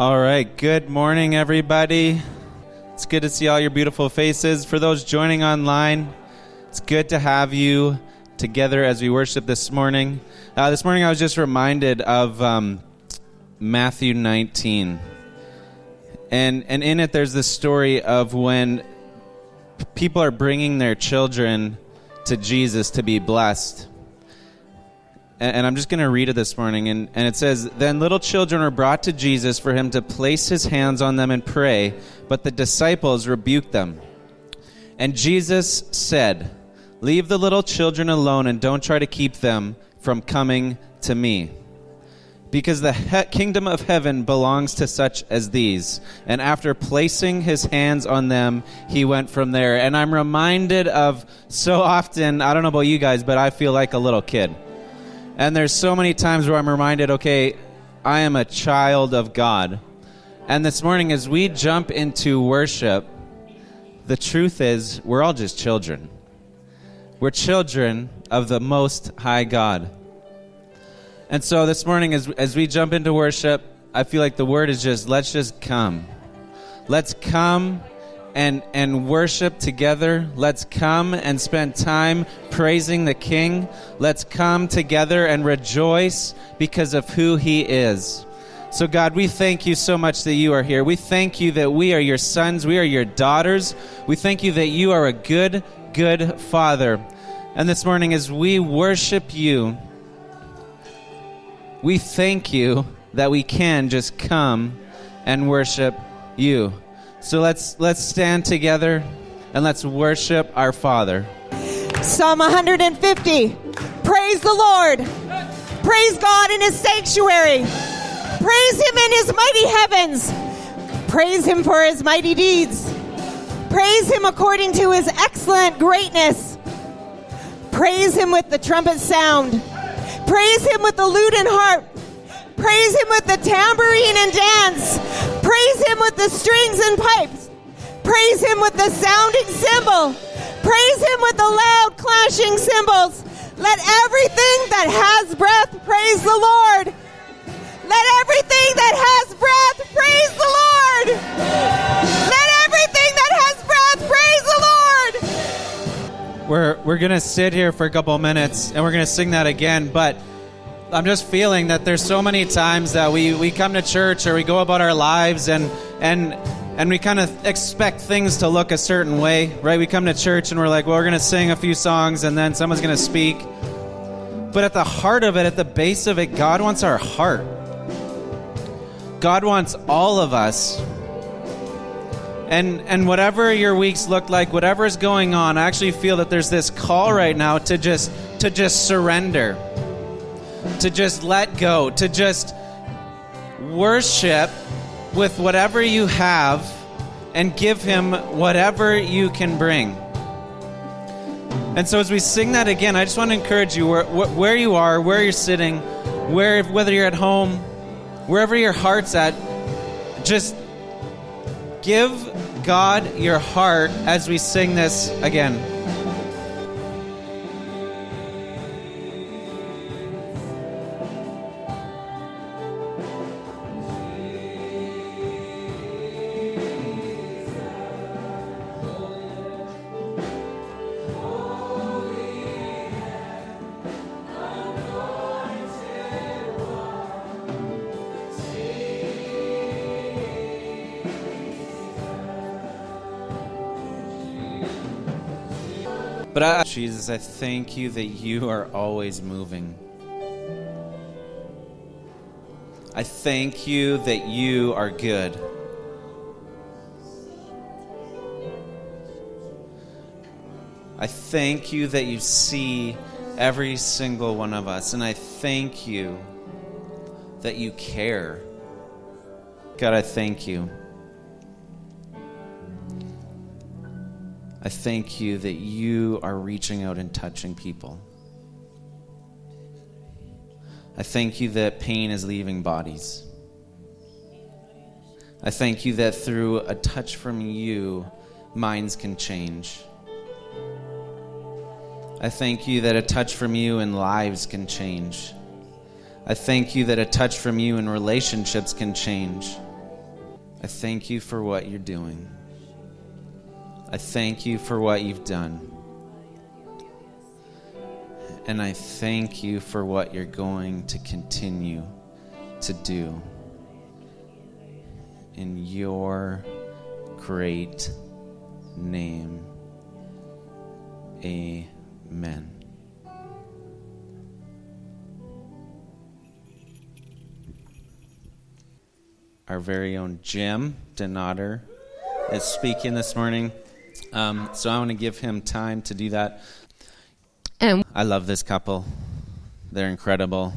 All right, good morning, everybody. It's good to see all your beautiful faces. For those joining online, it's good to have you together as we worship this morning. Uh, this morning, I was just reminded of um, Matthew 19. And, and in it, there's this story of when people are bringing their children to Jesus to be blessed and I'm just going to read it this morning. And, and it says, Then little children were brought to Jesus for him to place his hands on them and pray, but the disciples rebuked them. And Jesus said, Leave the little children alone and don't try to keep them from coming to me. Because the he- kingdom of heaven belongs to such as these. And after placing his hands on them, he went from there. And I'm reminded of so often, I don't know about you guys, but I feel like a little kid and there's so many times where I'm reminded, okay, I am a child of God. And this morning, as we jump into worship, the truth is we're all just children. We're children of the Most High God. And so this morning, as, as we jump into worship, I feel like the word is just let's just come. Let's come and and worship together. Let's come and spend time praising the King. Let's come together and rejoice because of who he is. So God, we thank you so much that you are here. We thank you that we are your sons, we are your daughters. We thank you that you are a good good father. And this morning as we worship you, we thank you that we can just come and worship you. So let's let's stand together and let's worship our Father. Psalm 150. Praise the Lord. Praise God in his sanctuary. Praise him in his mighty heavens. Praise him for his mighty deeds. Praise him according to his excellent greatness. Praise him with the trumpet sound. Praise him with the lute and harp. Praise him with the tambourine and dance. Praise him with the strings and pipes. Praise him with the sounding cymbal. Praise him with the loud clashing cymbals. Let everything that has breath praise the Lord. Let everything that has breath praise the Lord. Let everything that has breath praise the Lord. We're we're going to sit here for a couple minutes and we're going to sing that again, but I'm just feeling that there's so many times that we, we come to church or we go about our lives and and and we kind of expect things to look a certain way, right? We come to church and we're like, well, we're going to sing a few songs and then someone's going to speak. But at the heart of it, at the base of it, God wants our heart. God wants all of us. And and whatever your weeks look like, whatever is going on, I actually feel that there's this call right now to just to just surrender to just let go, to just worship with whatever you have and give Him whatever you can bring. And so, as we sing that again, I just want to encourage you where, where you are, where you're sitting, where, whether you're at home, wherever your heart's at, just give God your heart as we sing this again. Jesus, I thank you that you are always moving. I thank you that you are good. I thank you that you see every single one of us. And I thank you that you care. God, I thank you. Thank you that you are reaching out and touching people. I thank you that pain is leaving bodies. I thank you that through a touch from you, minds can change. I thank you that a touch from you and lives can change. I thank you that a touch from you and relationships can change. I thank you for what you're doing. I thank you for what you've done. And I thank you for what you're going to continue to do in your great name. Amen. Our very own Jim Donater is speaking this morning. Um, so I want to give him time to do that. And I love this couple. They're incredible.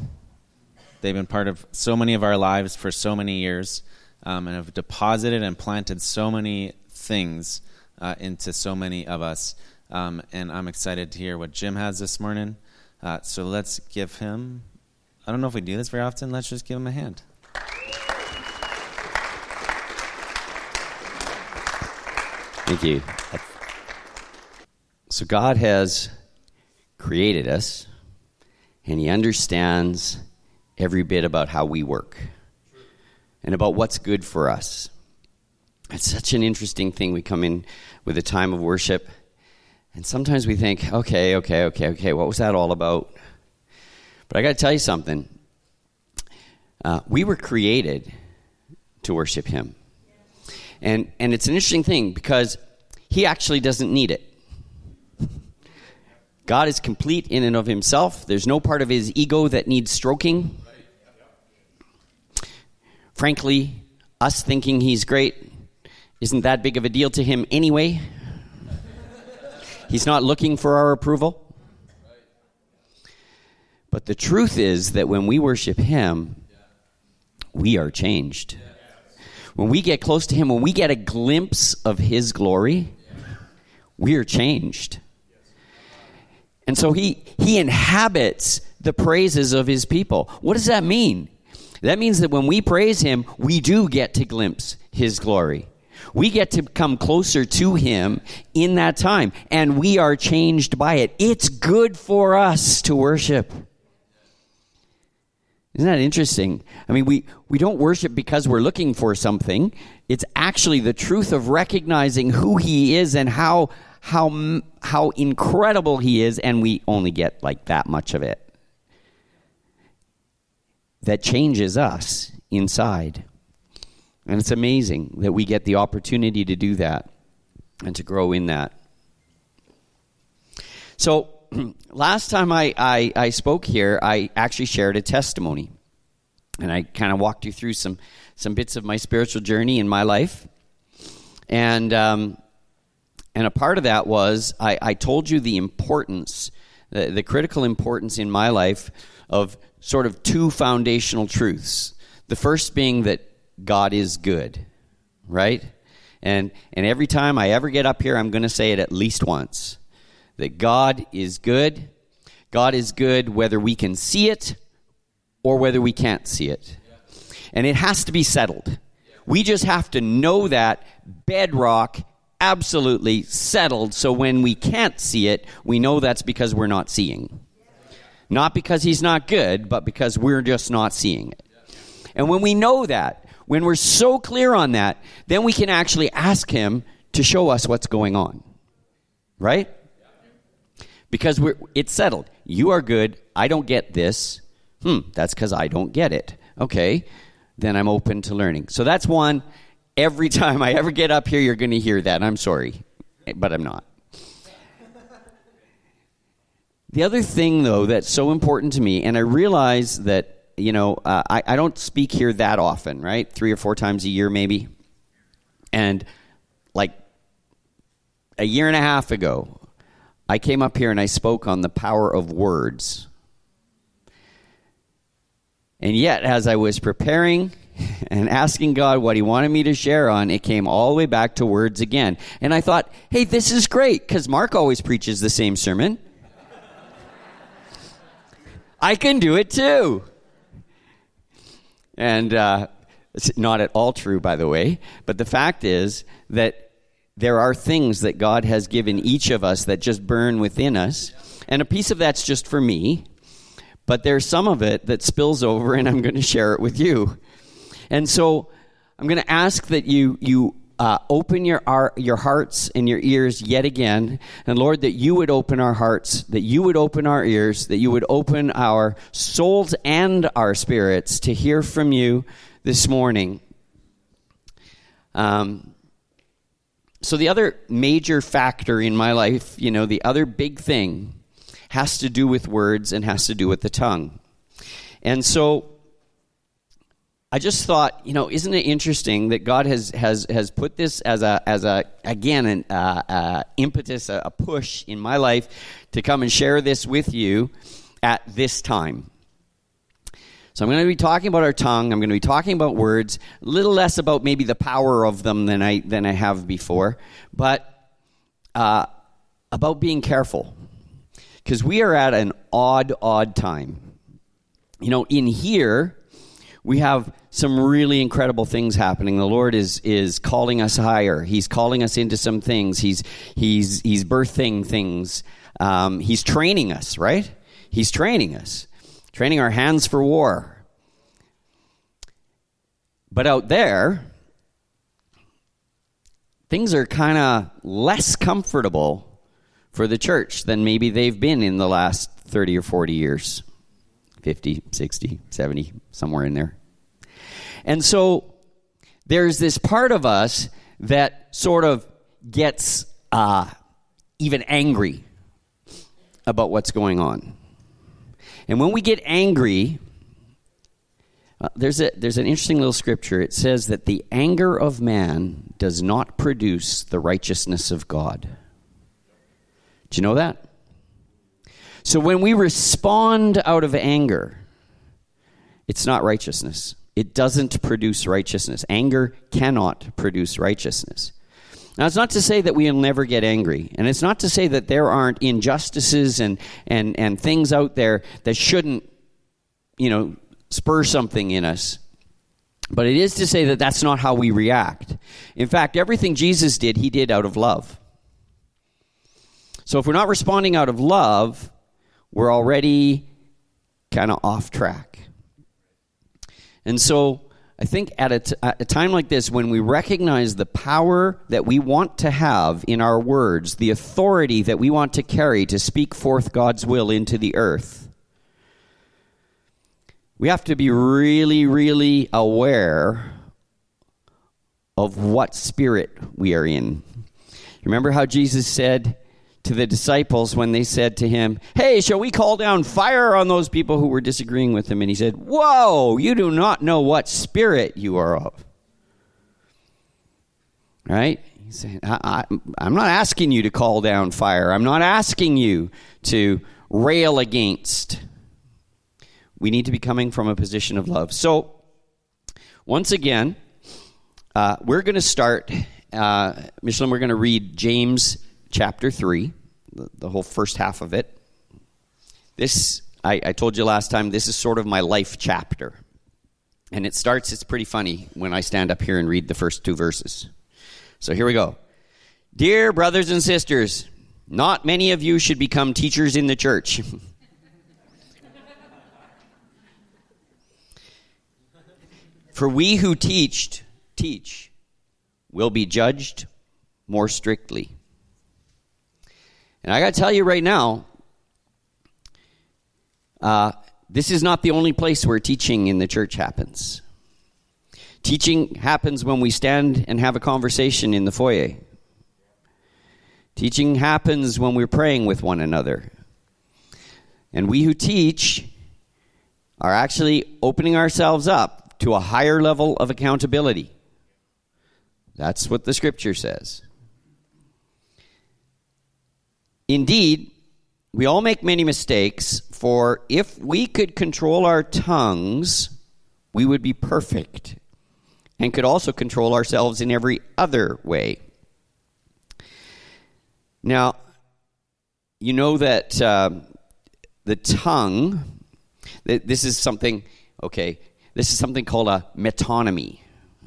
They've been part of so many of our lives for so many years um, and have deposited and planted so many things uh, into so many of us. Um, and I'm excited to hear what Jim has this morning. Uh, so let's give him, I don't know if we do this very often, let's just give him a hand. Thank you. So, God has created us, and He understands every bit about how we work and about what's good for us. It's such an interesting thing. We come in with a time of worship, and sometimes we think, okay, okay, okay, okay, what was that all about? But I got to tell you something. Uh, we were created to worship Him. And, and it's an interesting thing because he actually doesn't need it. God is complete in and of himself. There's no part of his ego that needs stroking. Frankly, us thinking he's great isn't that big of a deal to him anyway. He's not looking for our approval. But the truth is that when we worship him, we are changed when we get close to Him, when we get a glimpse of His glory, we are changed. And so He, he inhabits the praises of His people. What does that mean? That means that when we praise Him, we do get to glimpse His glory. We get to come closer to Him in that time, and we are changed by it. It's good for us to worship. Isn't that interesting? I mean, we, we don't worship because we're looking for something. It's actually the truth of recognizing who He is and how, how, how incredible He is, and we only get like that much of it. That changes us inside. And it's amazing that we get the opportunity to do that and to grow in that. So, last time I, I, I, spoke here, I actually shared a testimony. And I kind of walked you through some, some bits of my spiritual journey in my life. And, um, and a part of that was I, I told you the importance, the, the critical importance in my life of sort of two foundational truths. The first being that God is good, right? And, and every time I ever get up here, I'm going to say it at least once that God is good. God is good whether we can see it or whether we can't see it. And it has to be settled. We just have to know that bedrock absolutely settled so when we can't see it, we know that's because we're not seeing. Not because he's not good, but because we're just not seeing it. And when we know that, when we're so clear on that, then we can actually ask him to show us what's going on. Right? Because we're, it's settled. You are good. I don't get this. Hmm, that's because I don't get it. Okay, then I'm open to learning. So that's one. Every time I ever get up here, you're going to hear that. I'm sorry, but I'm not. The other thing, though, that's so important to me, and I realize that, you know, uh, I, I don't speak here that often, right? Three or four times a year, maybe. And like a year and a half ago, I came up here and I spoke on the power of words. And yet, as I was preparing and asking God what He wanted me to share on, it came all the way back to words again. And I thought, hey, this is great because Mark always preaches the same sermon. I can do it too. And uh, it's not at all true, by the way. But the fact is that there are things that God has given each of us that just burn within us. And a piece of that's just for me, but there's some of it that spills over, and I'm going to share it with you. And so I'm going to ask that you you uh, open your our, your hearts and your ears yet again, and Lord, that you would open our hearts, that you would open our ears, that you would open our souls and our spirits to hear from you this morning. Um, so the other major factor in my life, you know, the other big thing, has to do with words and has to do with the tongue, and so I just thought, you know, isn't it interesting that God has has has put this as a as a again an uh, uh, impetus, a, a push in my life to come and share this with you at this time. So I'm going to be talking about our tongue. I'm going to be talking about words. A little less about maybe the power of them than I than I have before, but uh, about being careful because we are at an odd, odd time. You know, in here we have some really incredible things happening. The Lord is is calling us higher. He's calling us into some things. He's he's he's birthing things. Um, he's training us, right? He's training us, training our hands for war. But out there, things are kind of less comfortable for the church than maybe they've been in the last 30 or 40 years 50, 60, 70, somewhere in there. And so there's this part of us that sort of gets uh, even angry about what's going on. And when we get angry, uh, there's, a, there's an interesting little scripture. It says that the anger of man does not produce the righteousness of God. Do you know that? So when we respond out of anger, it's not righteousness. It doesn't produce righteousness. Anger cannot produce righteousness. Now, it's not to say that we'll never get angry, and it's not to say that there aren't injustices and, and, and things out there that shouldn't, you know, spur something in us. But it is to say that that's not how we react. In fact, everything Jesus did, he did out of love. So if we're not responding out of love, we're already kind of off track. And so I think at a, time like this, when we recognize the power that we want to have in our words, the authority that we want to carry to speak forth God's will into the earth, we have to be really, really aware of what spirit we are in. Remember how Jesus said, to the disciples when they said to him, Hey, shall we call down fire on those people who were disagreeing with him? And he said, Whoa, you do not know what spirit you are of. Right? He said, I, am not asking you to call down fire. I'm not asking you to rail against. We need to be coming from a position of love. So, once again, uh, we're going to start, uh, Michelin, we're going to read James chapter 3, the, the whole first half of it. This, I, I told you last time, this is sort of my life chapter. And it starts, it's pretty funny when I stand up here and read the first two verses. So here we go. Dear brothers and sisters, not many of you should become teachers in the church. For we who teach, teach, will be judged more strictly. And I got to tell you right now, uh, this is not the only place where teaching in the church happens. Teaching happens when we stand and have a conversation in the foyer. Teaching happens when we're praying with one another. And we who teach are actually opening ourselves up to a higher level of accountability. That's what the scripture says. Indeed, we all make many mistakes, for if we could control our tongues, we would be perfect and could also control ourselves in every other way. Now, you know that uh, the tongue, this is something, okay, this is something called a metonymy,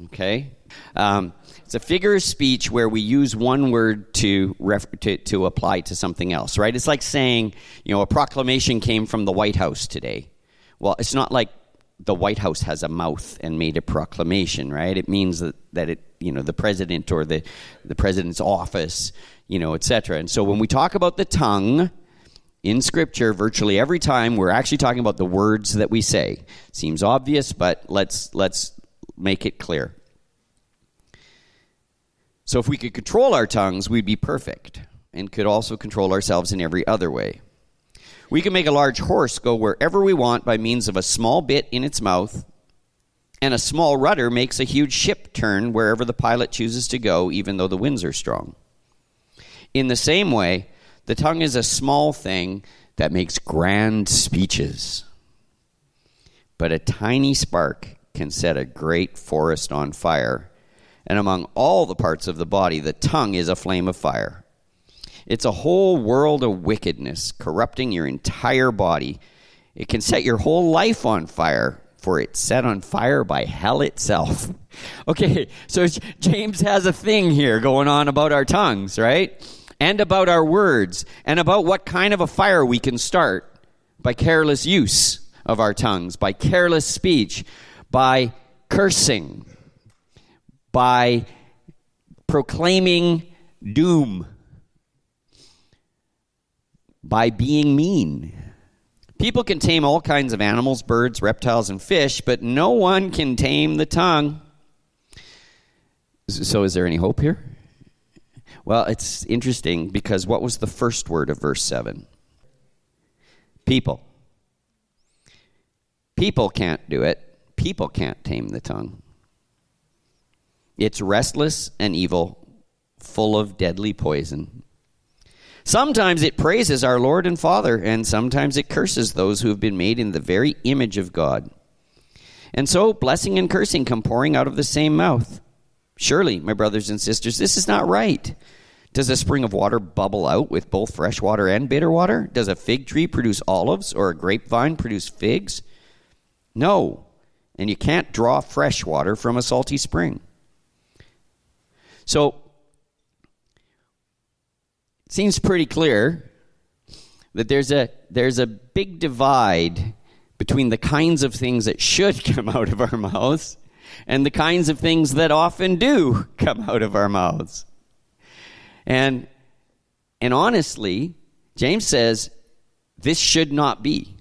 okay? Um, it's a figure of speech where we use one word to, ref- to, to apply to something else, right? It's like saying, you know, a proclamation came from the White House today. Well, it's not like the White House has a mouth and made a proclamation, right? It means that, that it, you know, the president or the, the president's office, you know, etc. And so when we talk about the tongue in Scripture, virtually every time we're actually talking about the words that we say. Seems obvious, but let's let's make it clear. So if we could control our tongues, we'd be perfect and could also control ourselves in every other way. We can make a large horse go wherever we want by means of a small bit in its mouth, and a small rudder makes a huge ship turn wherever the pilot chooses to go, even though the winds are strong. In the same way, the tongue is a small thing that makes grand speeches. But a tiny spark can set a great forest on fire. And among all the parts of the body, the tongue is a flame of fire. It's a whole world of wickedness, corrupting your entire body. It can set your whole life on fire, for it's set on fire by hell itself. Okay, so James has a thing here going on about our tongues, right? And about our words, and about what kind of a fire we can start by careless use of our tongues, by careless speech, by cursing, by proclaiming doom by being mean. People can tame all kinds of animals, birds, reptiles, and fish, but no one can tame the tongue. So, is there any hope here? Well, it's interesting because what was the first word of verse 7? People. People can't do it. People can't tame the tongue. It's restless and evil, full of deadly poison. Sometimes it praises our Lord and Father, and sometimes it curses those who have been made in the very image of God. And so, blessing and cursing come pouring out of the same mouth. Surely, my brothers and sisters, this is not right. Does a spring of water bubble out with both fresh water and bitter water? Does a fig tree produce olives or a grapevine produce figs? No. And you can't draw fresh water from a salty spring. So, it seems pretty clear that there's a there's a big divide between the kinds of things that should come out of our mouths and the kinds of things that often do come out of our mouths. And and honestly, James says this should not be.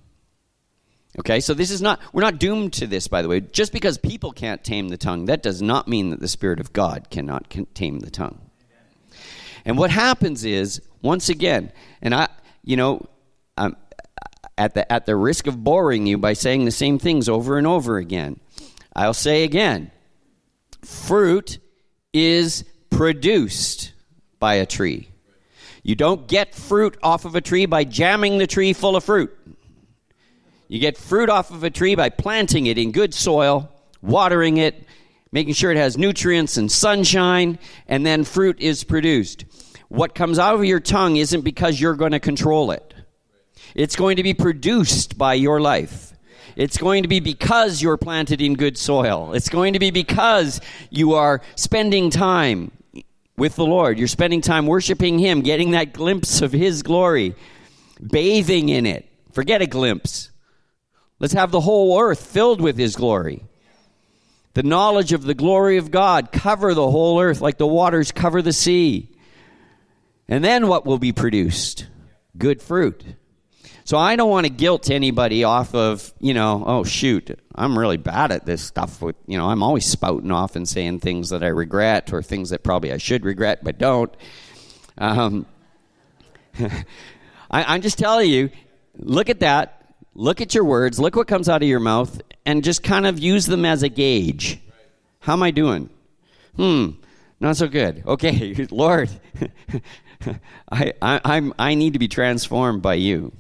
Okay, so this is not, we're not doomed to this, by the way. Just because people can't tame the tongue, that does not mean that the Spirit of God cannot tame the tongue. And what happens is, once again, and I, you know, I'm at the at the risk of boring you by saying the same things over and over again, I'll say again, fruit is produced by a tree. You don't get fruit off of a tree by jamming the tree full of fruit. You get fruit off of a tree by planting it in good soil, watering it, making sure it has nutrients and sunshine, and then fruit is produced. What comes out of your tongue isn't because you're going to control it. It's going to be produced by your life. It's going to be because you're planted in good soil. It's going to be because you are spending time with the Lord. You're spending time worshiping Him, getting that glimpse of His glory, bathing in it. Forget a glimpse. Let's have the whole earth filled with His glory. The knowledge of the glory of God cover the whole earth like the waters cover the sea. And then what will be produced? Good fruit. So I don't want to guilt anybody off of, you know, oh shoot, I'm really bad at this stuff with, you know, I'm always spouting off and saying things that I regret or things that probably I should regret but don't. Um, I, I'm just telling you, look at that, look at your words, look what comes out of your mouth, and just kind of use them as a gauge. How am I doing? Hmm, not so good. Okay, Lord, I, I, I'm, I need to be transformed by you.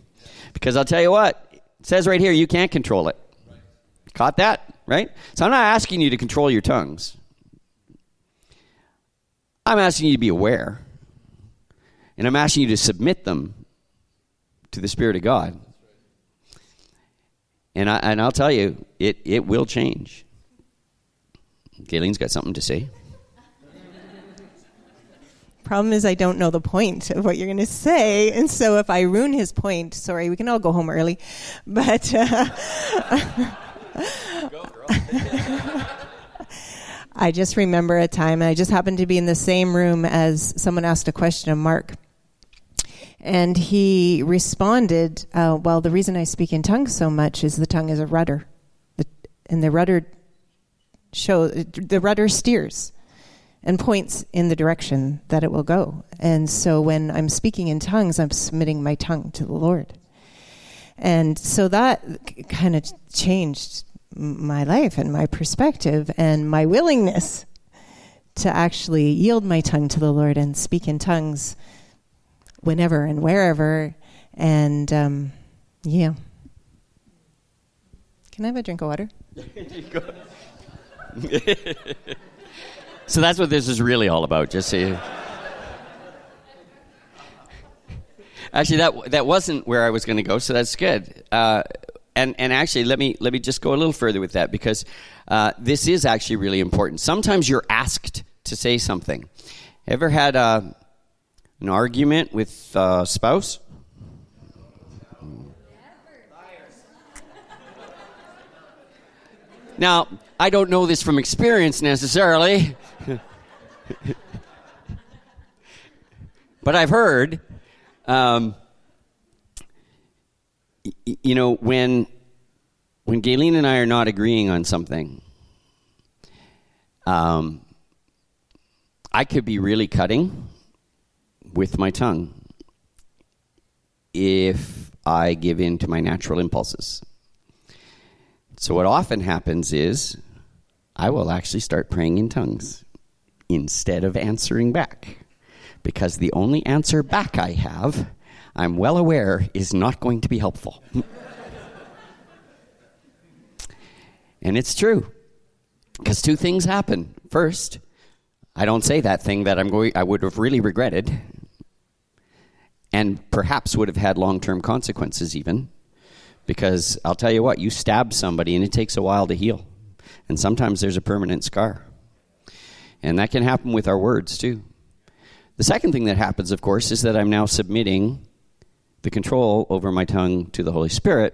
Because I'll tell you what, it says right here, you can't control it. Caught that? Right? So I'm not asking you to control your tongues. I'm asking you to be aware. And I'm asking you to submit them to the Spirit of God. And, I, and I'll tell you, it, it will change. Gayleen's got something to say. Problem is, I don't know the point of what you're going to say. And so if I ruin his point, sorry, we can all go home early. But uh, I just remember a time, I just happened to be in the same room as someone asked a question of Mark. And he responded, uh, Well, the reason I speak in tongues so much is the tongue is a rudder. The, and the rudder show the rudder steers and points in the direction that it will go. And so when I'm speaking in tongues, I'm submitting my tongue to the Lord. And so that kind of changed my life and my perspective and my willingness to actually yield my tongue to the Lord and speak in tongues whenever and wherever. And um, yeah. Can I have a drink of water? so that's what this is really all about, just so you. Actually, that that wasn't where I was going to go, so that's good. Uh, and and actually, let me let me just go a little further with that because uh, this is actually really important. Sometimes you're asked to say something. Ever had a, uh, an argument with a spouse? Now, I don't know this from experience necessarily, but I've heard um, y- you know, when when Gayleen and I are not agreeing on something, um, I could be really cutting with my tongue if I give in to my natural impulses. So, what often happens is I will actually start praying in tongues instead of answering back because the only answer back I have, I'm well aware, is not going to be helpful. and it's true. Because two things happen. First, I don't say that thing that I'm going I would have really regretted and perhaps would have had long-term consequences even. Because I'll tell you what, you stab somebody and it takes a while to heal. And sometimes there's a permanent scar. And that can happen with our words too. The second thing that happens, of course, is that I'm now submitting the control over my tongue to the Holy Spirit,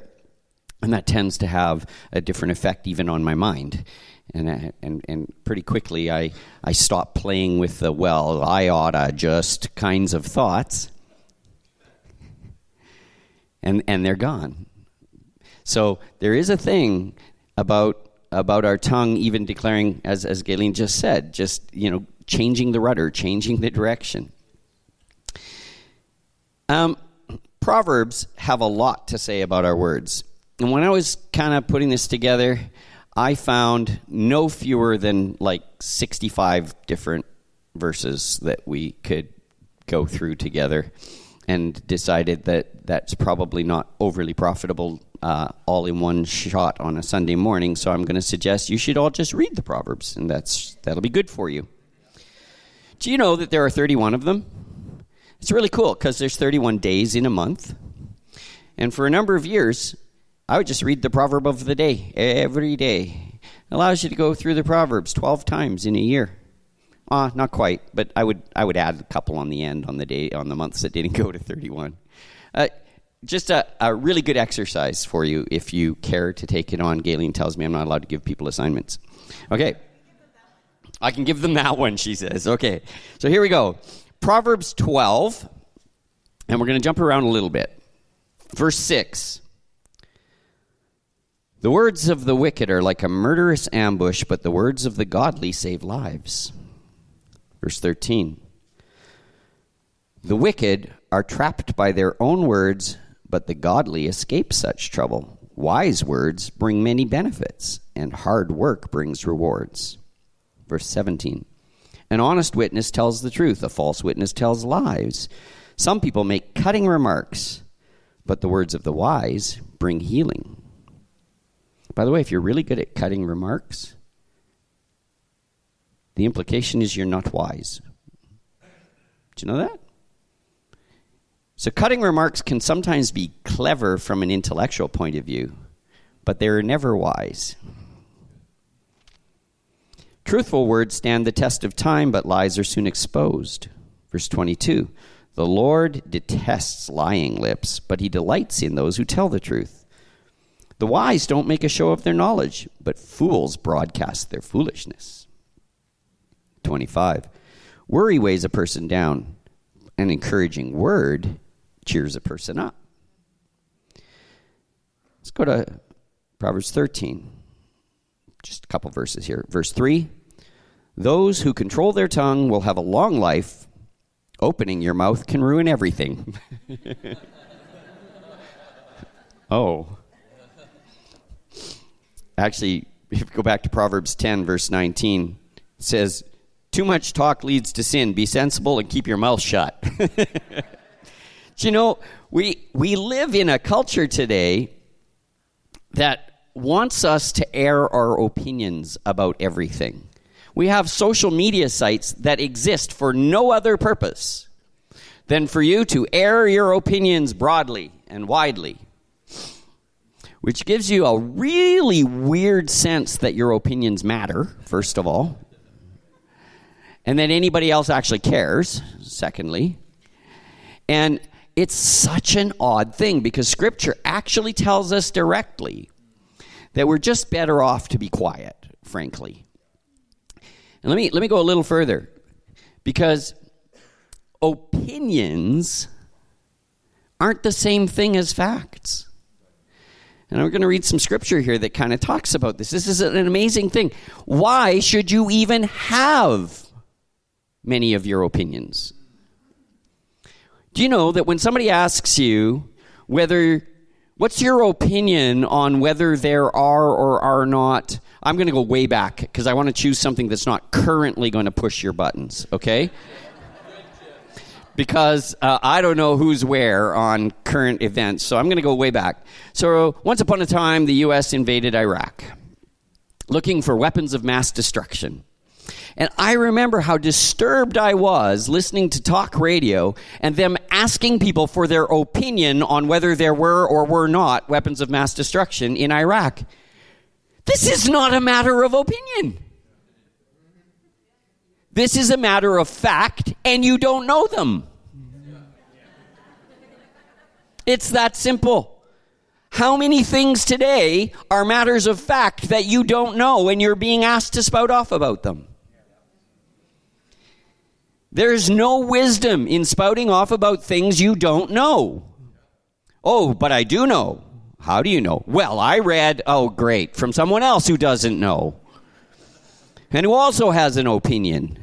and that tends to have a different effect even on my mind. And, and, and pretty quickly, I, I stop playing with the, well, I oughta just kinds of thoughts, and, and they're gone. So there is a thing about about our tongue even declaring as as Gayleen just said just you know changing the rudder, changing the direction. Um, Proverbs have a lot to say about our words. And when I was kind of putting this together, I found no fewer than like 65 different verses that we could go through together and decided that that's probably not overly profitable uh, all in one shot on a Sunday morning. So I'm going to suggest you should all just read the Proverbs, and that's that'll be good for you. Do you know that there are 31 of them? It's really cool because there's 31 days in a month. And for a number of years, I would just read the proverb of the day every day. It allows you to go through the proverbs 12 times in a year. Uh, not quite, but I would I would add a couple on the end on the day on the months that didn't go to 31. Uh, just a, a really good exercise for you if you care to take it on. Gayleen tells me I'm not allowed to give people assignments. Okay. I can give them that one, she says. Okay. So here we go. Proverbs 12, and we're going to jump around a little bit. Verse 6. The words of the wicked are like a murderous ambush, but the words of the godly save lives. Verse 13. The wicked are trapped by their own words, but the godly escape such trouble. Wise words bring many benefits, and hard work brings rewards. Verse 17. An honest witness tells the truth, a false witness tells lies. Some people make cutting remarks, but the words of the wise bring healing. By the way, if you're really good at cutting remarks, the implication is you're not wise. Do you know that? So, cutting remarks can sometimes be clever from an intellectual point of view, but they're never wise. Truthful words stand the test of time, but lies are soon exposed. Verse 22 The Lord detests lying lips, but he delights in those who tell the truth. The wise don't make a show of their knowledge, but fools broadcast their foolishness. 25. Worry weighs a person down. An encouraging word cheers a person up. Let's go to Proverbs 13. Just a couple verses here. Verse 3 Those who control their tongue will have a long life. Opening your mouth can ruin everything. oh. Actually, if you go back to Proverbs 10, verse 19, it says, Too much talk leads to sin. Be sensible and keep your mouth shut. you know, we, we live in a culture today that wants us to air our opinions about everything. We have social media sites that exist for no other purpose than for you to air your opinions broadly and widely, which gives you a really weird sense that your opinions matter, first of all, and that anybody else actually cares, secondly. And it's such an odd thing because Scripture actually tells us directly that we're just better off to be quiet, frankly. And let me, let me go a little further because opinions aren't the same thing as facts. And we're going to read some scripture here that kind of talks about this. This is an amazing thing. Why should you even have many of your opinions? Do you know that when somebody asks you whether, what's your opinion on whether there are or are not, I'm going to go way back because I want to choose something that's not currently going to push your buttons, okay? because uh, I don't know who's where on current events, so I'm going to go way back. So, once upon a time, the U.S. invaded Iraq looking for weapons of mass destruction. And I remember how disturbed I was listening to talk radio and them asking people for their opinion on whether there were or were not weapons of mass destruction in Iraq. This is not a matter of opinion. This is a matter of fact, and you don't know them. It's that simple. How many things today are matters of fact that you don't know and you're being asked to spout off about them? There's no wisdom in spouting off about things you don't know. Oh, but I do know. How do you know? Well, I read, oh, great, from someone else who doesn't know and who also has an opinion.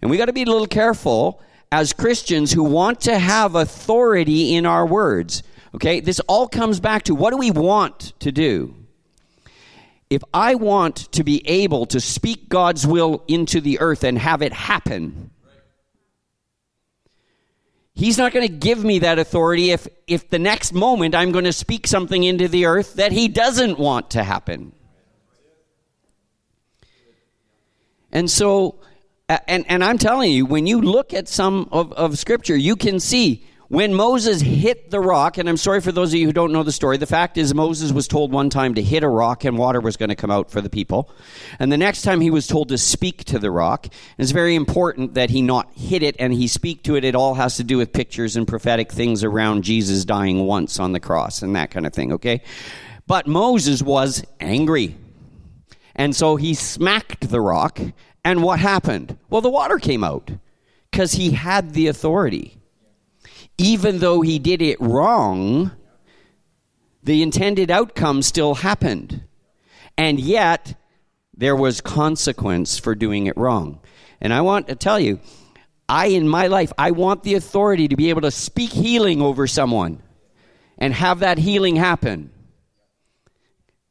And we got to be a little careful as Christians who want to have authority in our words. Okay, this all comes back to what do we want to do? If I want to be able to speak God's will into the earth and have it happen, He's not going to give me that authority if, if the next moment I'm going to speak something into the earth that He doesn't want to happen. And so, and, and I'm telling you, when you look at some of, of Scripture, you can see when Moses hit the rock, and I'm sorry for those of you who don't know the story, the fact is Moses was told one time to hit a rock and water was going to come out for the people. And the next time he was told to speak to the rock. And it's very important that he not hit it and he speak to it. It all has to do with pictures and prophetic things around Jesus dying once on the cross and that kind of thing, okay? But Moses was angry. And so he smacked the rock, and what happened? Well, the water came out because he had the authority even though he did it wrong, the intended outcome still happened. And yet, there was consequence for doing it wrong. And I want to tell you, I, in my life, I want the authority to be able to speak healing over someone and have that healing happen.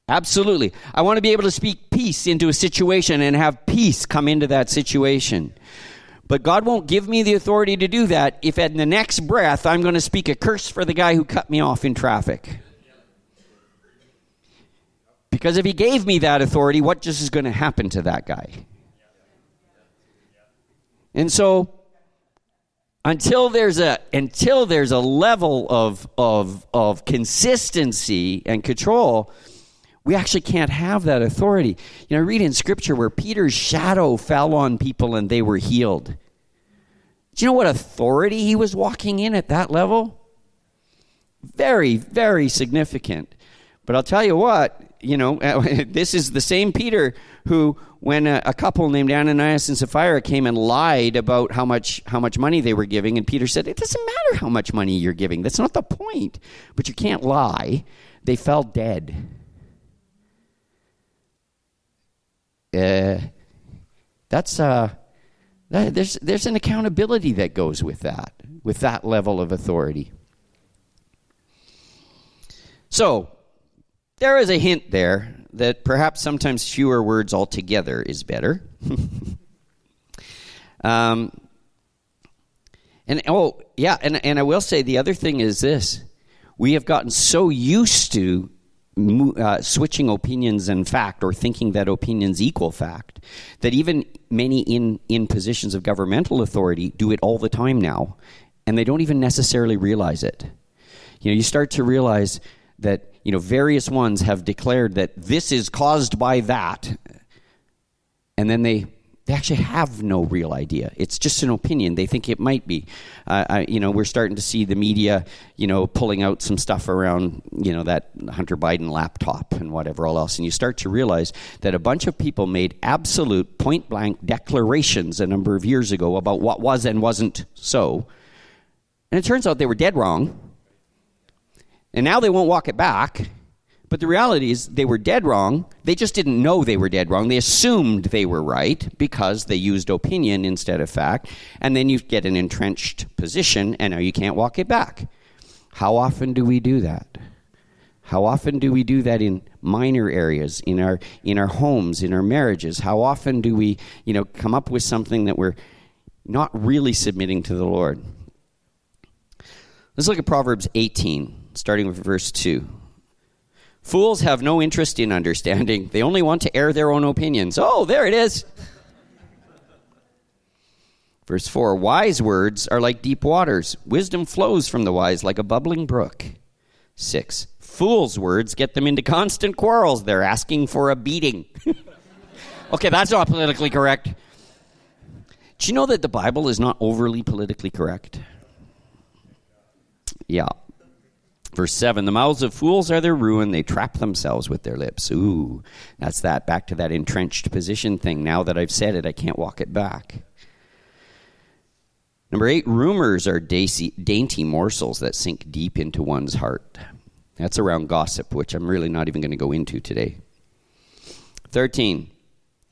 Absolutely. I want to be able to speak peace into a situation and have peace come into that situation. But God won't give me the authority to do that if in the next breath I'm going to speak a curse for the guy who cut me off in traffic. Because if he gave me that authority, what just is going to happen to that guy? And so until there's a until there's a level of of of consistency and control, we actually can't have that authority. You know, I read in scripture where Peter's shadow fell on people and they were healed. Do you know what authority he was walking in at that level? Very, very significant. But I'll tell you what, you know, this is the same Peter who, when a, a, couple named Ananias and Sapphira came and lied about how much how much money they were giving, and Peter said, "It doesn't matter how much money you're giving. That's not the point. But you can't lie." They fell dead. Uh, that's uh, that, there's there's an accountability that goes with that, with that level of authority. So there is a hint there that perhaps sometimes fewer words altogether is better. um, and oh, yeah, and, and I will say the other thing is this we have gotten so used to uh, switching opinions and fact or thinking that opinions equal fact that even many in, in positions of governmental authority do it all the time now and they don't even necessarily realize it. You know you start to realize that you know various ones have declared that this is caused by that and then they they actually have no real idea. It's just an opinion. They think it might be. Uh, I, you know, we're starting to see the media, you know, pulling out some stuff around, you know, that Hunter Biden laptop and whatever else, and you start to realize that a bunch of people made absolute point blank declarations a number of years ago about what was and wasn't so, and it turns out they were dead wrong. And now they won't walk it back. But the reality is, they were dead wrong. They just didn't know they were dead wrong. They assumed they were right because they used opinion instead of fact. And then you get an entrenched position, and now you can't walk it back. How often do we do that? How often do we do that in minor areas, in our in our homes, in our marriages? How often do we, you know, come up with something that we're not really submitting to the Lord? Let's look at Proverbs 18, starting with verse 2. Fools have no interest in understanding. They only want to air their own opinions. Oh, there it is. Verse 4 Wise words are like deep waters. Wisdom flows from the wise like a bubbling brook. 6. Fools' words get them into constant quarrels. They're asking for a beating. okay, that's not politically correct. Do you know that the Bible is not overly politically correct? Yeah. Verse 7 The mouths of fools are their ruin. They trap themselves with their lips. Ooh, that's that. Back to that entrenched position thing. Now that I've said it, I can't walk it back. Number eight, rumors are dainty, dainty morsels that sink deep into one's heart. That's around gossip, which I'm really not even going to go into today. 13,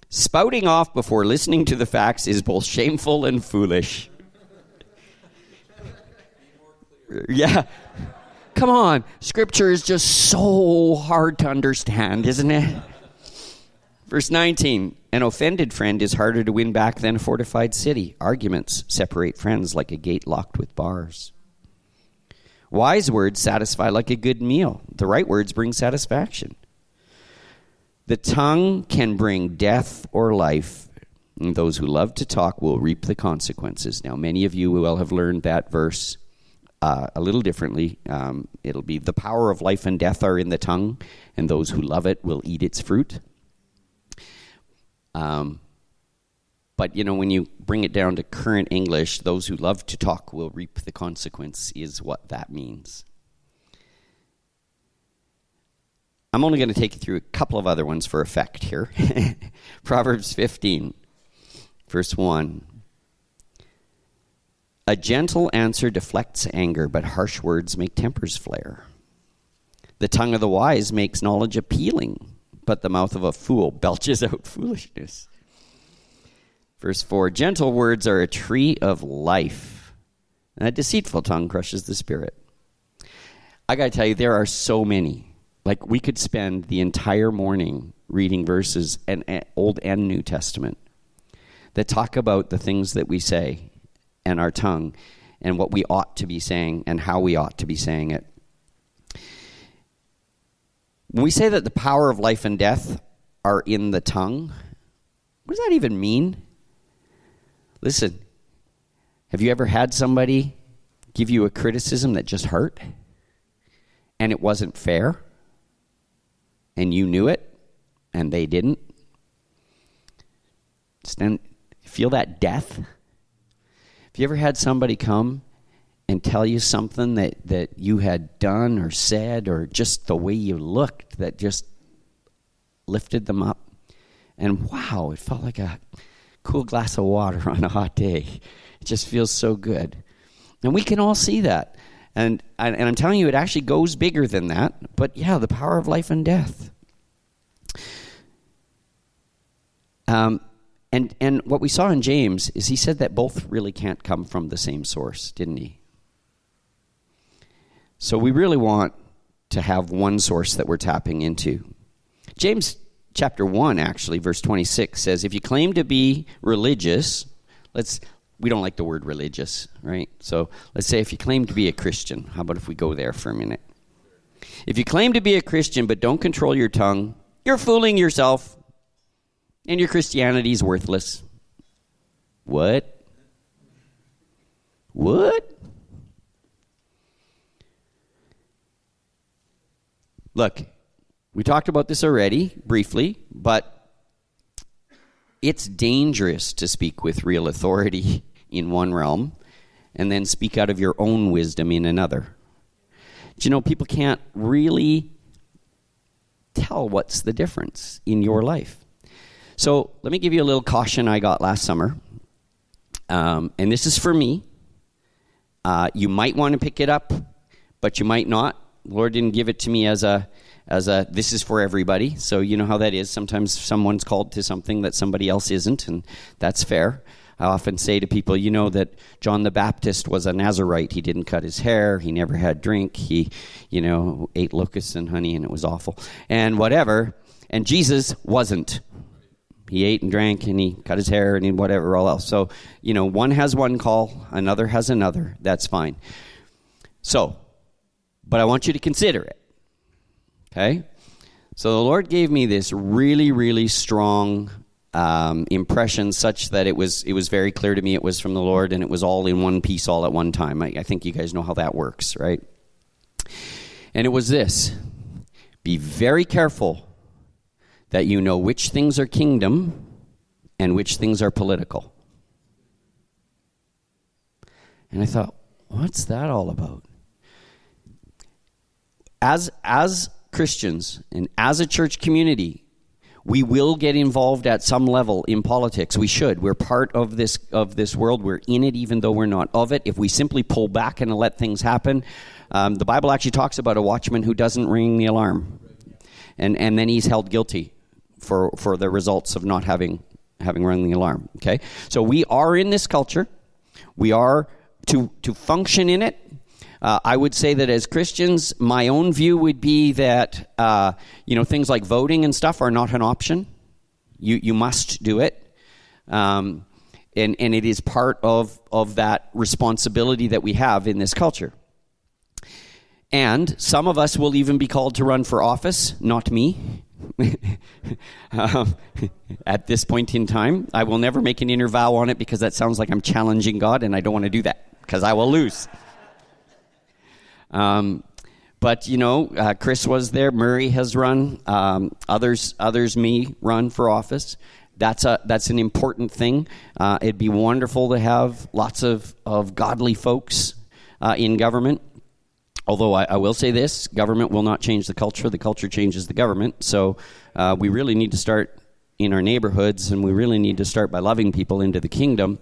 spouting off before listening to the facts is both shameful and foolish. yeah. Come on, scripture is just so hard to understand, isn't it? Verse 19 An offended friend is harder to win back than a fortified city. Arguments separate friends like a gate locked with bars. Wise words satisfy like a good meal. The right words bring satisfaction. The tongue can bring death or life. And those who love to talk will reap the consequences. Now, many of you will have learned that verse uh, a little differently. Um, it'll be the power of life and death are in the tongue, and those who love it will eat its fruit. Um, but you know, when you bring it down to current English, those who love to talk will reap the consequence, is what that means. I'm only going to take you through a couple of other ones for effect here. Proverbs 15, verse 1. A gentle answer deflects anger, but harsh words make tempers flare. The tongue of the wise makes knowledge appealing, but the mouth of a fool belches out foolishness. Verse 4 Gentle words are a tree of life, and a deceitful tongue crushes the spirit. I got to tell you, there are so many. Like, we could spend the entire morning reading verses, and, and Old and New Testament, that talk about the things that we say and our tongue and what we ought to be saying and how we ought to be saying it. When we say that the power of life and death are in the tongue, what does that even mean? Listen, have you ever had somebody give you a criticism that just hurt and it wasn't fair and you knew it and they didn't? Stand, feel that death? Have you ever had somebody come and tell you something that, that you had done or said or just the way you looked that just lifted them up. And wow, it felt like a cool glass of water on a hot day. It just feels so good. And we can all see that. And, and I'm telling you, it actually goes bigger than that. But yeah, the power of life and death. Um, and, and what we saw in James is he said that both really can't come from the same source, didn't he? So we really want to have one source that we're tapping into. James chapter 1 actually verse 26 says if you claim to be religious, let's we don't like the word religious, right? So let's say if you claim to be a Christian, how about if we go there for a minute? If you claim to be a Christian but don't control your tongue, you're fooling yourself and your Christianity is worthless. What? What? Look, we talked about this already briefly, but it's dangerous to speak with real authority in one realm and then speak out of your own wisdom in another. Do you know people can't really tell what's the difference in your life? So let me give you a little caution I got last summer. Um, and this is for me. Uh, you might want to pick it up, but you might not. Lord didn't give it to me as a as a this is for everybody. So you know how that is. Sometimes someone's called to something that somebody else isn't, and that's fair. I often say to people, you know that John the Baptist was a Nazarite. He didn't cut his hair. He never had drink. He, you know, ate locusts and honey, and it was awful, and whatever. And Jesus wasn't. He ate and drank, and he cut his hair, and he whatever all else. So, you know, one has one call, another has another. That's fine. So, but I want you to consider it. Okay? So the Lord gave me this really, really strong um, impression, such that it was it was very clear to me it was from the Lord, and it was all in one piece, all at one time. I, I think you guys know how that works, right? And it was this: be very careful that you know which things are kingdom and which things are political. And I thought, what's that all about? As as Christians and as a church community, we will get involved at some level in politics. We should. We're part of this of this world. We're in it, even though we're not of it. If we simply pull back and let things happen, um, the Bible actually talks about a watchman who doesn't ring the alarm, and and then he's held guilty for for the results of not having having rung the alarm. Okay, so we are in this culture. We are to to function in it uh, I would say that as Christians, my own view would be that uh, you know things like voting and stuff are not an option. You you must do it, um, and and it is part of of that responsibility that we have in this culture. And some of us will even be called to run for office, not me. um, at this point in time, I will never make an inner vow on it because that sounds like I'm challenging God, and I don't want to do that because I will lose. Um, but you know, uh, Chris was there. Murray has run. Um, others, others, me run for office. That's a that's an important thing. Uh, it'd be wonderful to have lots of of godly folks uh, in government. Although I, I, will say this, government will not change the culture. The culture changes the government. So uh, we really need to start in our neighborhoods, and we really need to start by loving people into the kingdom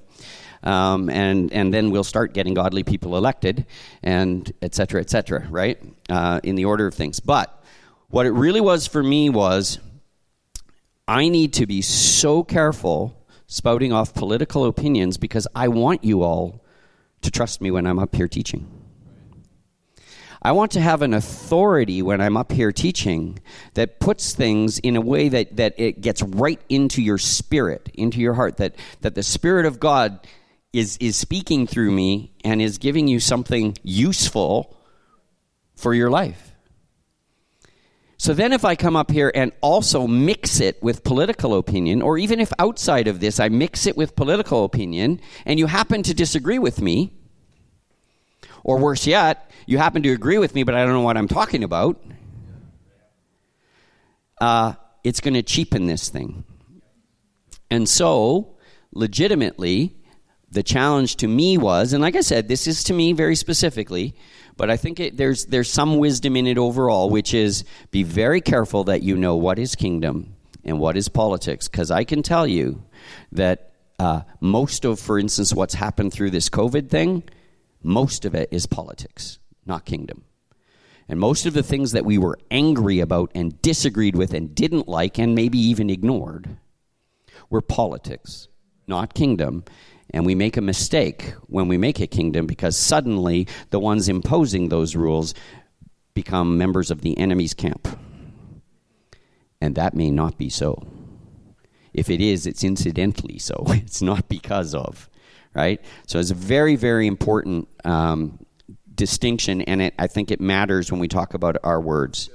um, and and then we'll start getting godly people elected, and et cetera, et cetera, right? Uh, in the order of things. But what it really was for me was I need to be so careful spouting off political opinions because I want you all to trust me when I'm up here teaching. I want to have an authority when I'm up here teaching that puts things in a way that, that it gets right into your spirit, into your heart, that, that the Spirit of God is, is speaking through me and is giving you something useful for your life. So then, if I come up here and also mix it with political opinion, or even if outside of this I mix it with political opinion, and you happen to disagree with me, or worse yet, you happen to agree with me, but I don't know what I'm talking about, uh, it's going to cheapen this thing. And so, legitimately, the challenge to me was, and like I said, this is to me very specifically, but I think it, there's there's some wisdom in it overall, which is be very careful that you know what is kingdom and what is politics, because I can tell you that uh, most of, for instance, what's happened through this COVID thing, most of it is politics, not kingdom. And most of the things that we were angry about and disagreed with and didn't like and maybe even ignored were politics, not kingdom. And we make a mistake when we make a kingdom because suddenly the ones imposing those rules become members of the enemy's camp. And that may not be so. If it is, it's incidentally so. It's not because of, right? So it's a very, very important um, distinction, and it, I think it matters when we talk about our words.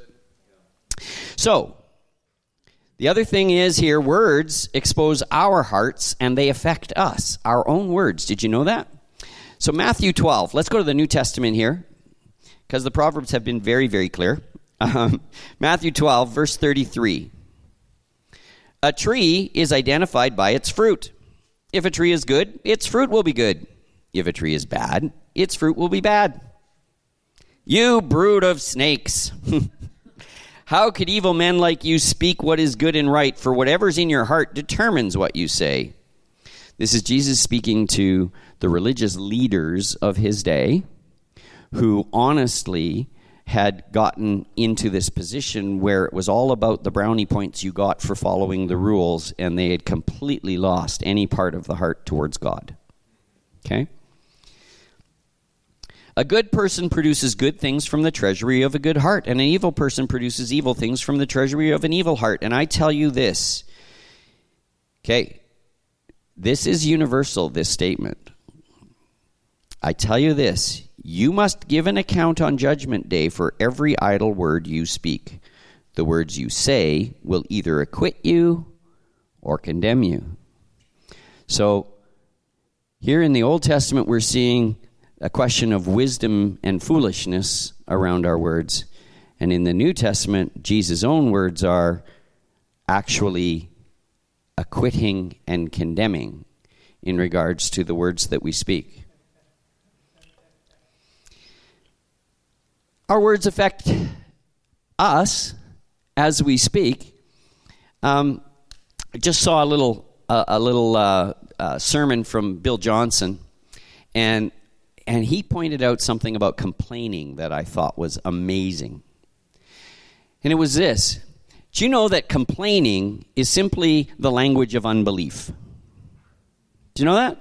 So, the other thing is here words expose our hearts and they affect us, our own words. Did you know that? So, Matthew 12, let's go to the New Testament here because the Proverbs have been very, very clear. Um, Matthew 12, verse 33. A tree is identified by its fruit. If a tree is good, its fruit will be good. If a tree is bad, its fruit will be bad. You brood of snakes. How could evil men like you speak what is good and right? For whatever's in your heart determines what you say. This is Jesus speaking to the religious leaders of his day who honestly had gotten into this position where it was all about the brownie points you got for following the rules, and they had completely lost any part of the heart towards God. Okay? A good person produces good things from the treasury of a good heart, and an evil person produces evil things from the treasury of an evil heart. And I tell you this okay, this is universal, this statement. I tell you this you must give an account on Judgment Day for every idle word you speak. The words you say will either acquit you or condemn you. So, here in the Old Testament, we're seeing a question of wisdom and foolishness around our words. And in the New Testament, Jesus' own words are actually acquitting and condemning in regards to the words that we speak. Our words affect us as we speak. Um, I just saw a little uh, a little uh, uh, sermon from Bill Johnson, and and he pointed out something about complaining that I thought was amazing. And it was this: Do you know that complaining is simply the language of unbelief? Do you know that?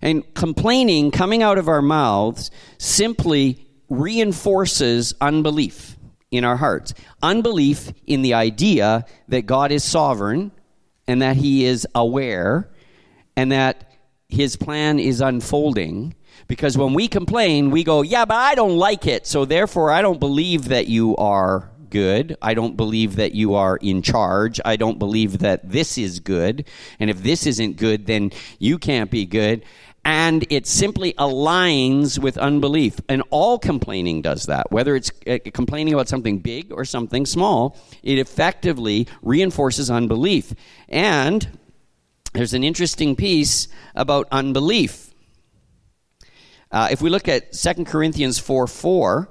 And complaining coming out of our mouths simply reinforces unbelief in our hearts. Unbelief in the idea that God is sovereign and that He is aware and that His plan is unfolding. Because when we complain, we go, Yeah, but I don't like it. So therefore, I don't believe that you are good. I don't believe that you are in charge. I don't believe that this is good. And if this isn't good, then you can't be good and it simply aligns with unbelief. And all complaining does that, whether it's uh, complaining about something big or something small, it effectively reinforces unbelief. And there's an interesting piece about unbelief. Uh, if we look at 2 Corinthians 4 4,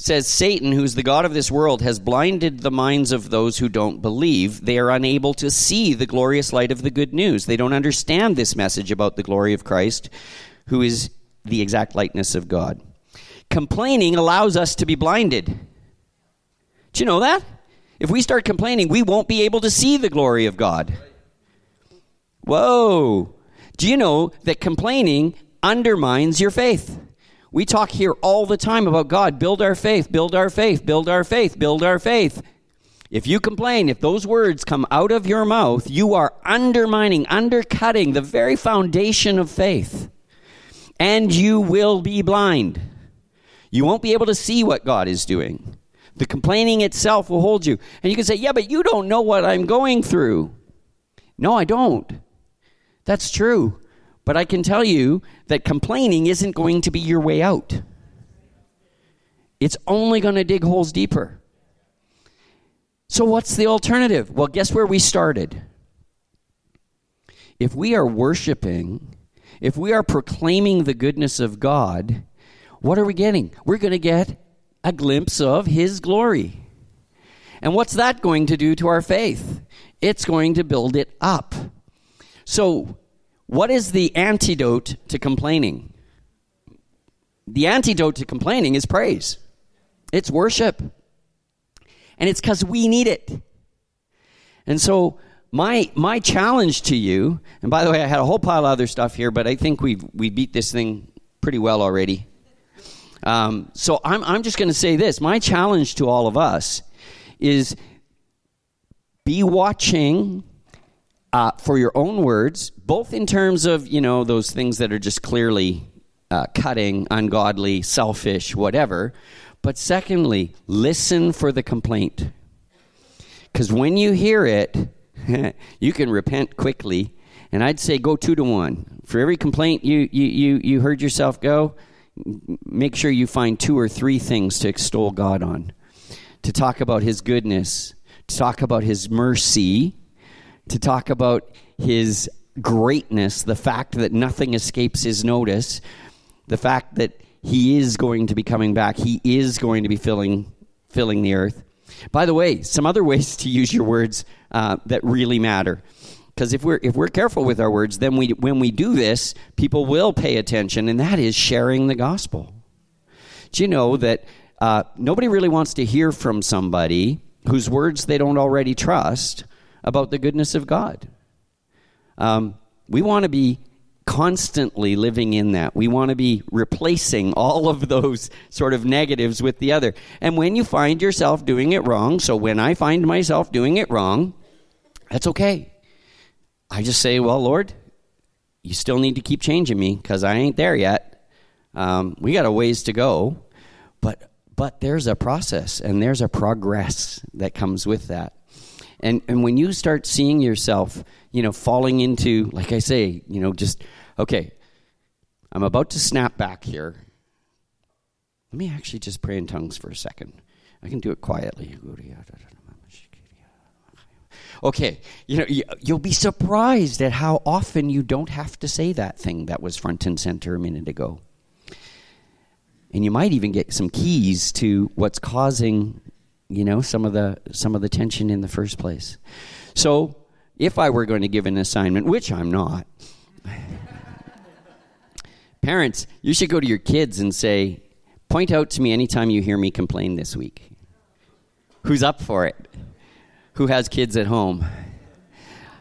says Satan, who's the God of this world, has blinded the minds of those who don't believe. They are unable to see the glorious light of the good news. They don't understand this message about the glory of Christ, who is the exact likeness of God. Complaining allows us to be blinded. Do you know that? If we start complaining, we won't be able to see the glory of God. Whoa. Do you know that complaining undermines your faith? We talk here all the time about God. Build our faith, build our faith, build our faith, build our faith. If you complain, if those words come out of your mouth, you are undermining, undercutting the very foundation of faith. And you will be blind. You won't be able to see what God is doing. The complaining itself will hold you. And you can say, Yeah, but you don't know what I'm going through. No, I don't. That's true. But I can tell you that complaining isn't going to be your way out. It's only going to dig holes deeper. So, what's the alternative? Well, guess where we started? if we are worshiping, if we are proclaiming the goodness of God, what are we getting? We're going to get a glimpse of His glory. And what's that going to do to our faith? It's going to build it up. So, what is the antidote to complaining? The antidote to complaining is praise, it's worship. And it's because we need it. And so, my my challenge to you, and by the way, I had a whole pile of other stuff here, but I think we've we beat this thing pretty well already. Um, so I'm I'm just going to say this. My challenge to all of us is be watching uh, for your own words, both in terms of you know those things that are just clearly uh, cutting, ungodly, selfish, whatever. But secondly, listen for the complaint, because when you hear it, you can repent quickly. And I'd say go two to one. For every complaint you you you, you heard yourself go, make sure you find two or three things to extol God on, to talk about His goodness, to talk about His mercy, to talk about His greatness, the fact that nothing escapes His notice, the fact that He is going to be coming back, He is going to be filling filling the earth. By the way, some other ways to use your words uh, that really matter. Because if we're if we're careful with our words, then we when we do this, people will pay attention, and that is sharing the gospel. Do you know that uh, nobody really wants to hear from somebody whose words they don't already trust about the goodness of God? Um, we want to be constantly living in that. We want to be replacing all of those sort of negatives with the other. And when you find yourself doing it wrong, so when I find myself doing it wrong, that's okay. I just say, well, Lord, you still need to keep changing me because I ain't there yet. Um, we got a ways to go, but but there's a process and there's a progress that comes with that. And and when you start seeing yourself, you know, falling into, like I say, you know, just okay, I'm about to snap back here. Let me actually just pray in tongues for a second. I can do it quietly. Okay, you know, you'll be surprised at how often you don't have to say that thing that was front and center a minute ago. And you might even get some keys to what's causing, you know, some of the some of the tension in the first place. So, if I were going to give an assignment, which I'm not, parents, you should go to your kids and say, "Point out to me anytime you hear me complain this week." Who's up for it? Who has kids at home?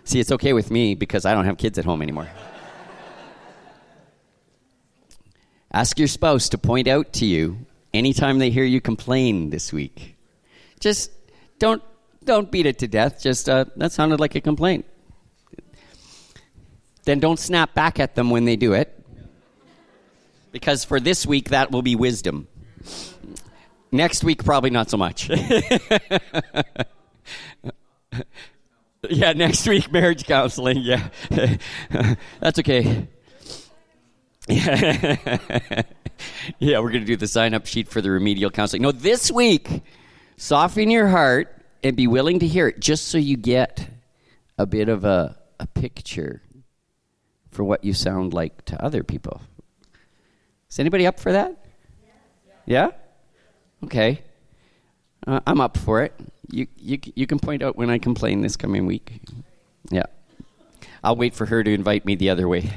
See, it's okay with me because I don't have kids at home anymore. Ask your spouse to point out to you anytime they hear you complain this week. Just don't don't beat it to death. Just uh, that sounded like a complaint. Then don't snap back at them when they do it. Because for this week that will be wisdom. Next week probably not so much. yeah, next week marriage counseling. Yeah, that's okay. yeah, we're going to do the sign up sheet for the remedial counseling. No, this week, soften your heart and be willing to hear it just so you get a bit of a, a picture for what you sound like to other people. Is anybody up for that? Yeah? Okay. Uh, I'm up for it. You, you, you can point out when I complain this coming week. Yeah. I'll wait for her to invite me the other way.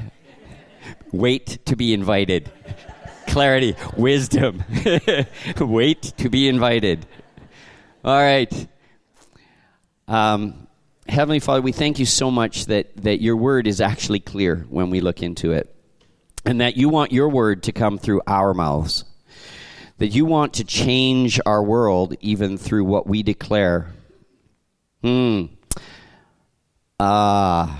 wait to be invited. Clarity, wisdom. wait to be invited. All right. Um, Heavenly Father, we thank you so much that, that your word is actually clear when we look into it, and that you want your word to come through our mouths that you want to change our world even through what we declare. Hmm. Uh,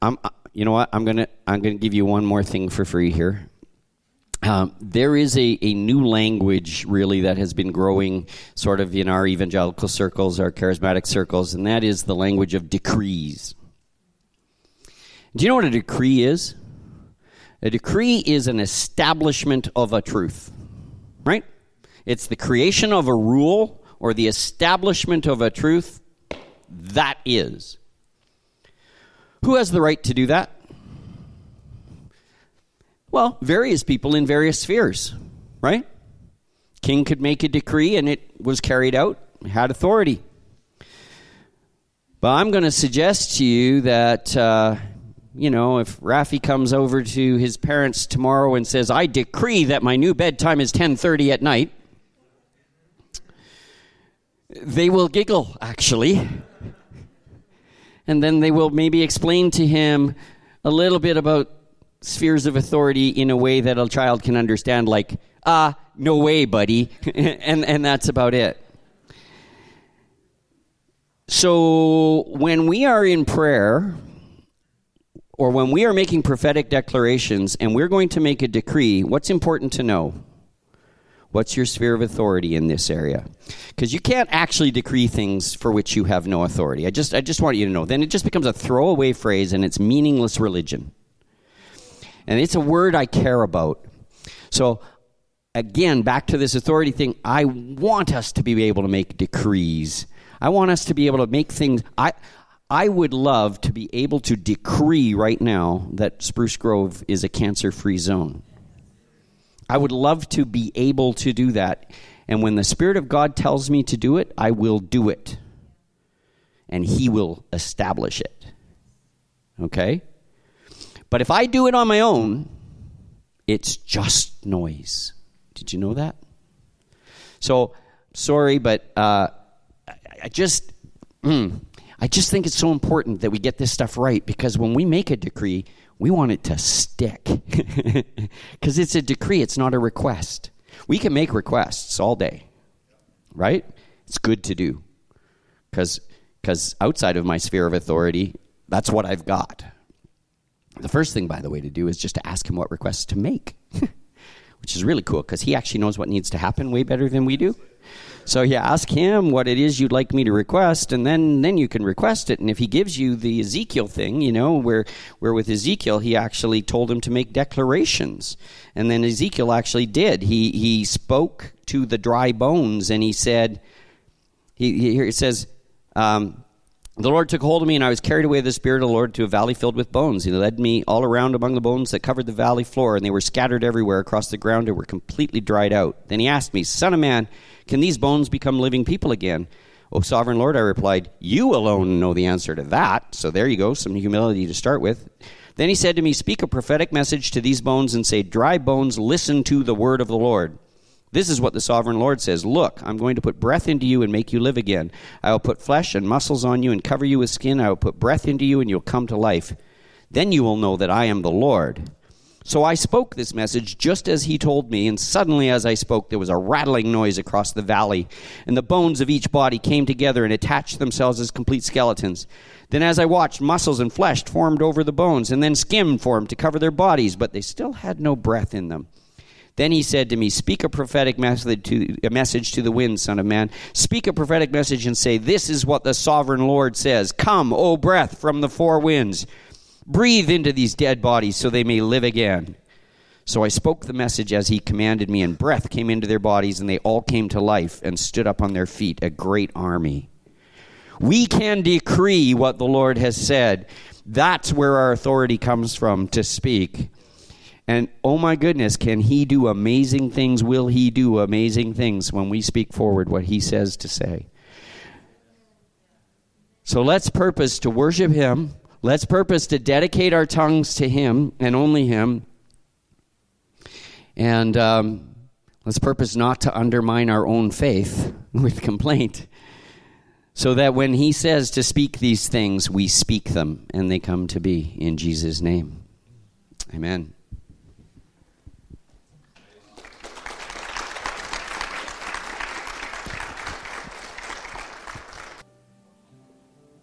I'm, uh, you know what? I'm gonna I'm gonna give you one more thing for free here. Um, there is a, a new language really that has been growing sort of in our evangelical circles, our charismatic circles, and that is the language of decrees. Do you know what a decree is? A decree is an establishment of a truth, right? It's the creation of a rule or the establishment of a truth. That is. Who has the right to do that? Well, various people in various spheres, right? King could make a decree and it was carried out, had authority. But I'm going to suggest to you that, uh, you know, if Rafi comes over to his parents tomorrow and says, "I decree that my new bedtime is 10:30 at night," they will giggle actually. And then they will maybe explain to him a little bit about spheres of authority in a way that a child can understand like, "Ah, no way, buddy." and and that's about it. So when we are in prayer, or when we are making prophetic declarations and we're going to make a decree, what's important to know? What's your sphere of authority in this area? Because you can't actually decree things for which you have no authority. I just, I just want you to know. Then it just becomes a throwaway phrase and it's meaningless religion. And it's a word I care about. So, again, back to this authority thing, I want us to be able to make decrees I want us to be able to make things. I, I would love to be able to decree right now that Spruce Grove is a cancer free zone. I would love to be able to do that. And when the Spirit of God tells me to do it, I will do it. And He will establish it. Okay? But if I do it on my own, it's just noise. Did you know that? So, sorry, but. Uh, I just, mm, I just think it's so important that we get this stuff right because when we make a decree, we want it to stick. Because it's a decree, it's not a request. We can make requests all day, right? It's good to do. Because outside of my sphere of authority, that's what I've got. The first thing, by the way, to do is just to ask him what requests to make, which is really cool because he actually knows what needs to happen way better than we do. So you ask him what it is you'd like me to request, and then then you can request it. And if he gives you the Ezekiel thing, you know, where where with Ezekiel he actually told him to make declarations, and then Ezekiel actually did. He he spoke to the dry bones, and he said, he, here it says. Um, the Lord took hold of me, and I was carried away the Spirit of the Lord to a valley filled with bones. He led me all around among the bones that covered the valley floor, and they were scattered everywhere across the ground and were completely dried out. Then he asked me, Son of man, can these bones become living people again? O sovereign Lord, I replied, You alone know the answer to that. So there you go, some humility to start with. Then he said to me, Speak a prophetic message to these bones and say, Dry bones, listen to the word of the Lord. This is what the sovereign Lord says Look, I'm going to put breath into you and make you live again. I will put flesh and muscles on you and cover you with skin. I will put breath into you and you'll come to life. Then you will know that I am the Lord. So I spoke this message just as he told me, and suddenly as I spoke, there was a rattling noise across the valley, and the bones of each body came together and attached themselves as complete skeletons. Then as I watched, muscles and flesh formed over the bones, and then skin formed to cover their bodies, but they still had no breath in them. Then he said to me, Speak a prophetic message to, a message to the wind, Son of Man. Speak a prophetic message and say, This is what the sovereign Lord says Come, O breath from the four winds. Breathe into these dead bodies so they may live again. So I spoke the message as he commanded me, and breath came into their bodies, and they all came to life and stood up on their feet, a great army. We can decree what the Lord has said. That's where our authority comes from to speak. And oh my goodness, can he do amazing things? Will he do amazing things when we speak forward what he says to say? So let's purpose to worship him Let's purpose to dedicate our tongues to Him and only Him. And um, let's purpose not to undermine our own faith with complaint. So that when He says to speak these things, we speak them and they come to be in Jesus' name. Amen.